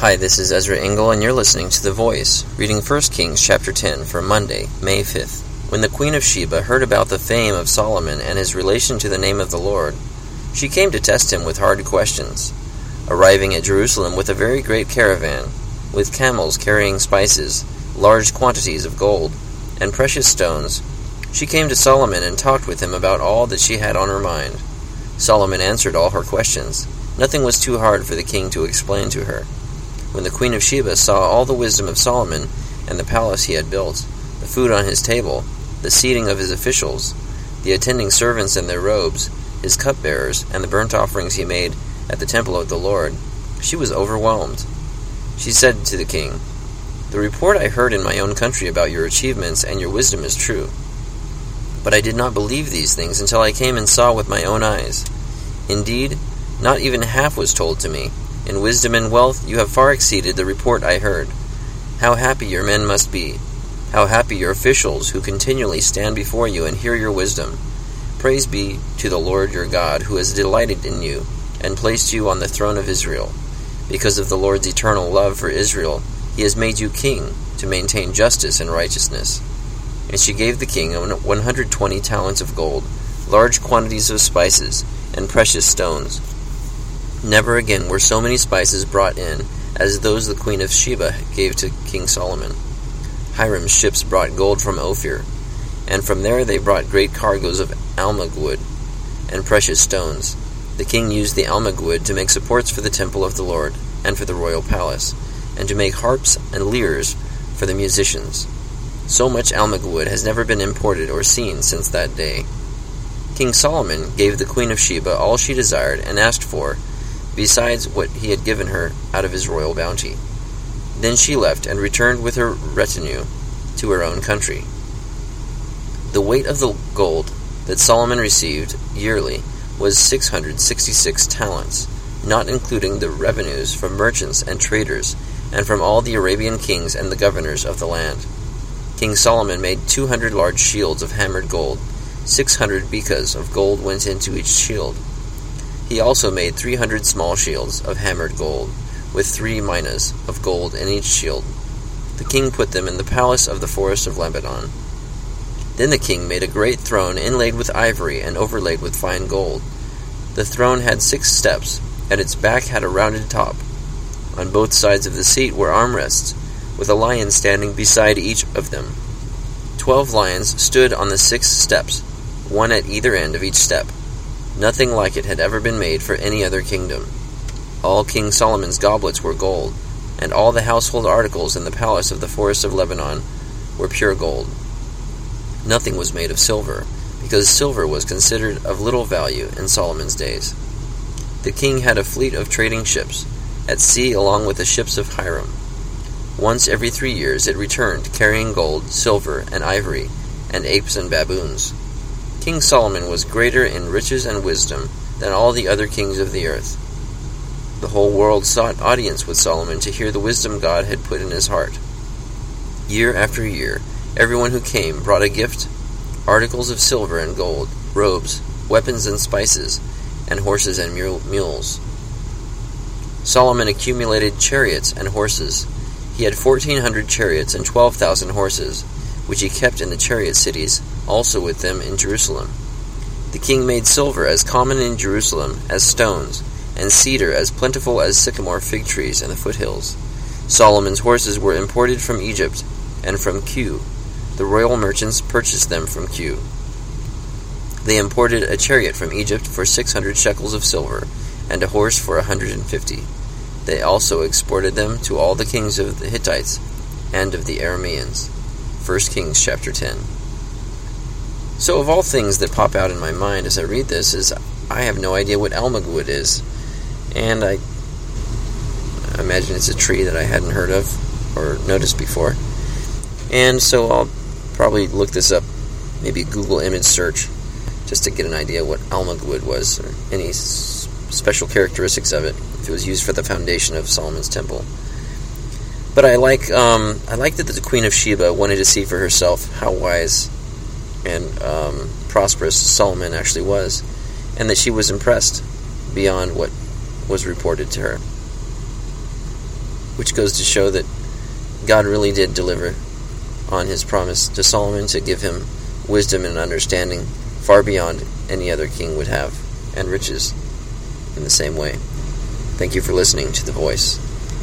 Hi, this is Ezra Engel, and you're listening to The Voice, reading 1 Kings chapter 10 for Monday, May 5th. When the Queen of Sheba heard about the fame of Solomon and his relation to the name of the Lord, she came to test him with hard questions. Arriving at Jerusalem with a very great caravan, with camels carrying spices, large quantities of gold, and precious stones, she came to Solomon and talked with him about all that she had on her mind. Solomon answered all her questions. Nothing was too hard for the king to explain to her. When the queen of Sheba saw all the wisdom of Solomon and the palace he had built, the food on his table, the seating of his officials, the attending servants in their robes, his cupbearers, and the burnt offerings he made at the temple of the Lord, she was overwhelmed. She said to the king, The report I heard in my own country about your achievements and your wisdom is true. But I did not believe these things until I came and saw with my own eyes. Indeed, not even half was told to me in wisdom and wealth you have far exceeded the report I heard. How happy your men must be! How happy your officials who continually stand before you and hear your wisdom! Praise be to the Lord your God, who has delighted in you, and placed you on the throne of Israel. Because of the Lord's eternal love for Israel, he has made you king to maintain justice and righteousness. And she gave the king 120 talents of gold, large quantities of spices, and precious stones Never again were so many spices brought in as those the queen of Sheba gave to King Solomon. Hiram's ships brought gold from Ophir, and from there they brought great cargoes of almug wood and precious stones. The king used the almug wood to make supports for the temple of the Lord and for the royal palace, and to make harps and lyres for the musicians. So much almug wood has never been imported or seen since that day. King Solomon gave the queen of Sheba all she desired and asked for besides what he had given her out of his royal bounty. Then she left and returned with her retinue to her own country. The weight of the gold that Solomon received yearly was 666 talents, not including the revenues from merchants and traders, and from all the Arabian kings and the governors of the land. King Solomon made 200 large shields of hammered gold. 600 bekas of gold went into each shield. He also made three hundred small shields of hammered gold, with three minas of gold in each shield. The king put them in the palace of the forest of Lebanon. Then the king made a great throne inlaid with ivory and overlaid with fine gold. The throne had six steps, and its back had a rounded top. On both sides of the seat were armrests, with a lion standing beside each of them. Twelve lions stood on the six steps, one at either end of each step. Nothing like it had ever been made for any other kingdom. All King Solomon's goblets were gold, and all the household articles in the palace of the forest of Lebanon were pure gold. Nothing was made of silver, because silver was considered of little value in Solomon's days. The king had a fleet of trading ships, at sea along with the ships of Hiram. Once every three years it returned, carrying gold, silver, and ivory, and apes and baboons. King Solomon was greater in riches and wisdom than all the other kings of the earth. The whole world sought audience with Solomon to hear the wisdom God had put in his heart. Year after year, everyone who came brought a gift articles of silver and gold, robes, weapons and spices, and horses and mules. Solomon accumulated chariots and horses. He had fourteen hundred chariots and twelve thousand horses, which he kept in the chariot cities also with them in Jerusalem. The king made silver as common in Jerusalem as stones, and cedar as plentiful as sycamore fig trees in the foothills. Solomon's horses were imported from Egypt and from Kue. The royal merchants purchased them from Kue. They imported a chariot from Egypt for six hundred shekels of silver, and a horse for a hundred and fifty. They also exported them to all the kings of the Hittites and of the Arameans. 1 Kings chapter 10. So, of all things that pop out in my mind as I read this, is I have no idea what almug wood is, and I imagine it's a tree that I hadn't heard of or noticed before. And so I'll probably look this up, maybe Google image search, just to get an idea what almugwood was, or any special characteristics of it, if it was used for the foundation of Solomon's temple. But I like um, I like that the Queen of Sheba wanted to see for herself how wise and um, prosperous Solomon actually was, and that she was impressed beyond what was reported to her. which goes to show that God really did deliver on his promise to Solomon to give him wisdom and understanding far beyond any other king would have, and riches in the same way. Thank you for listening to The Voice.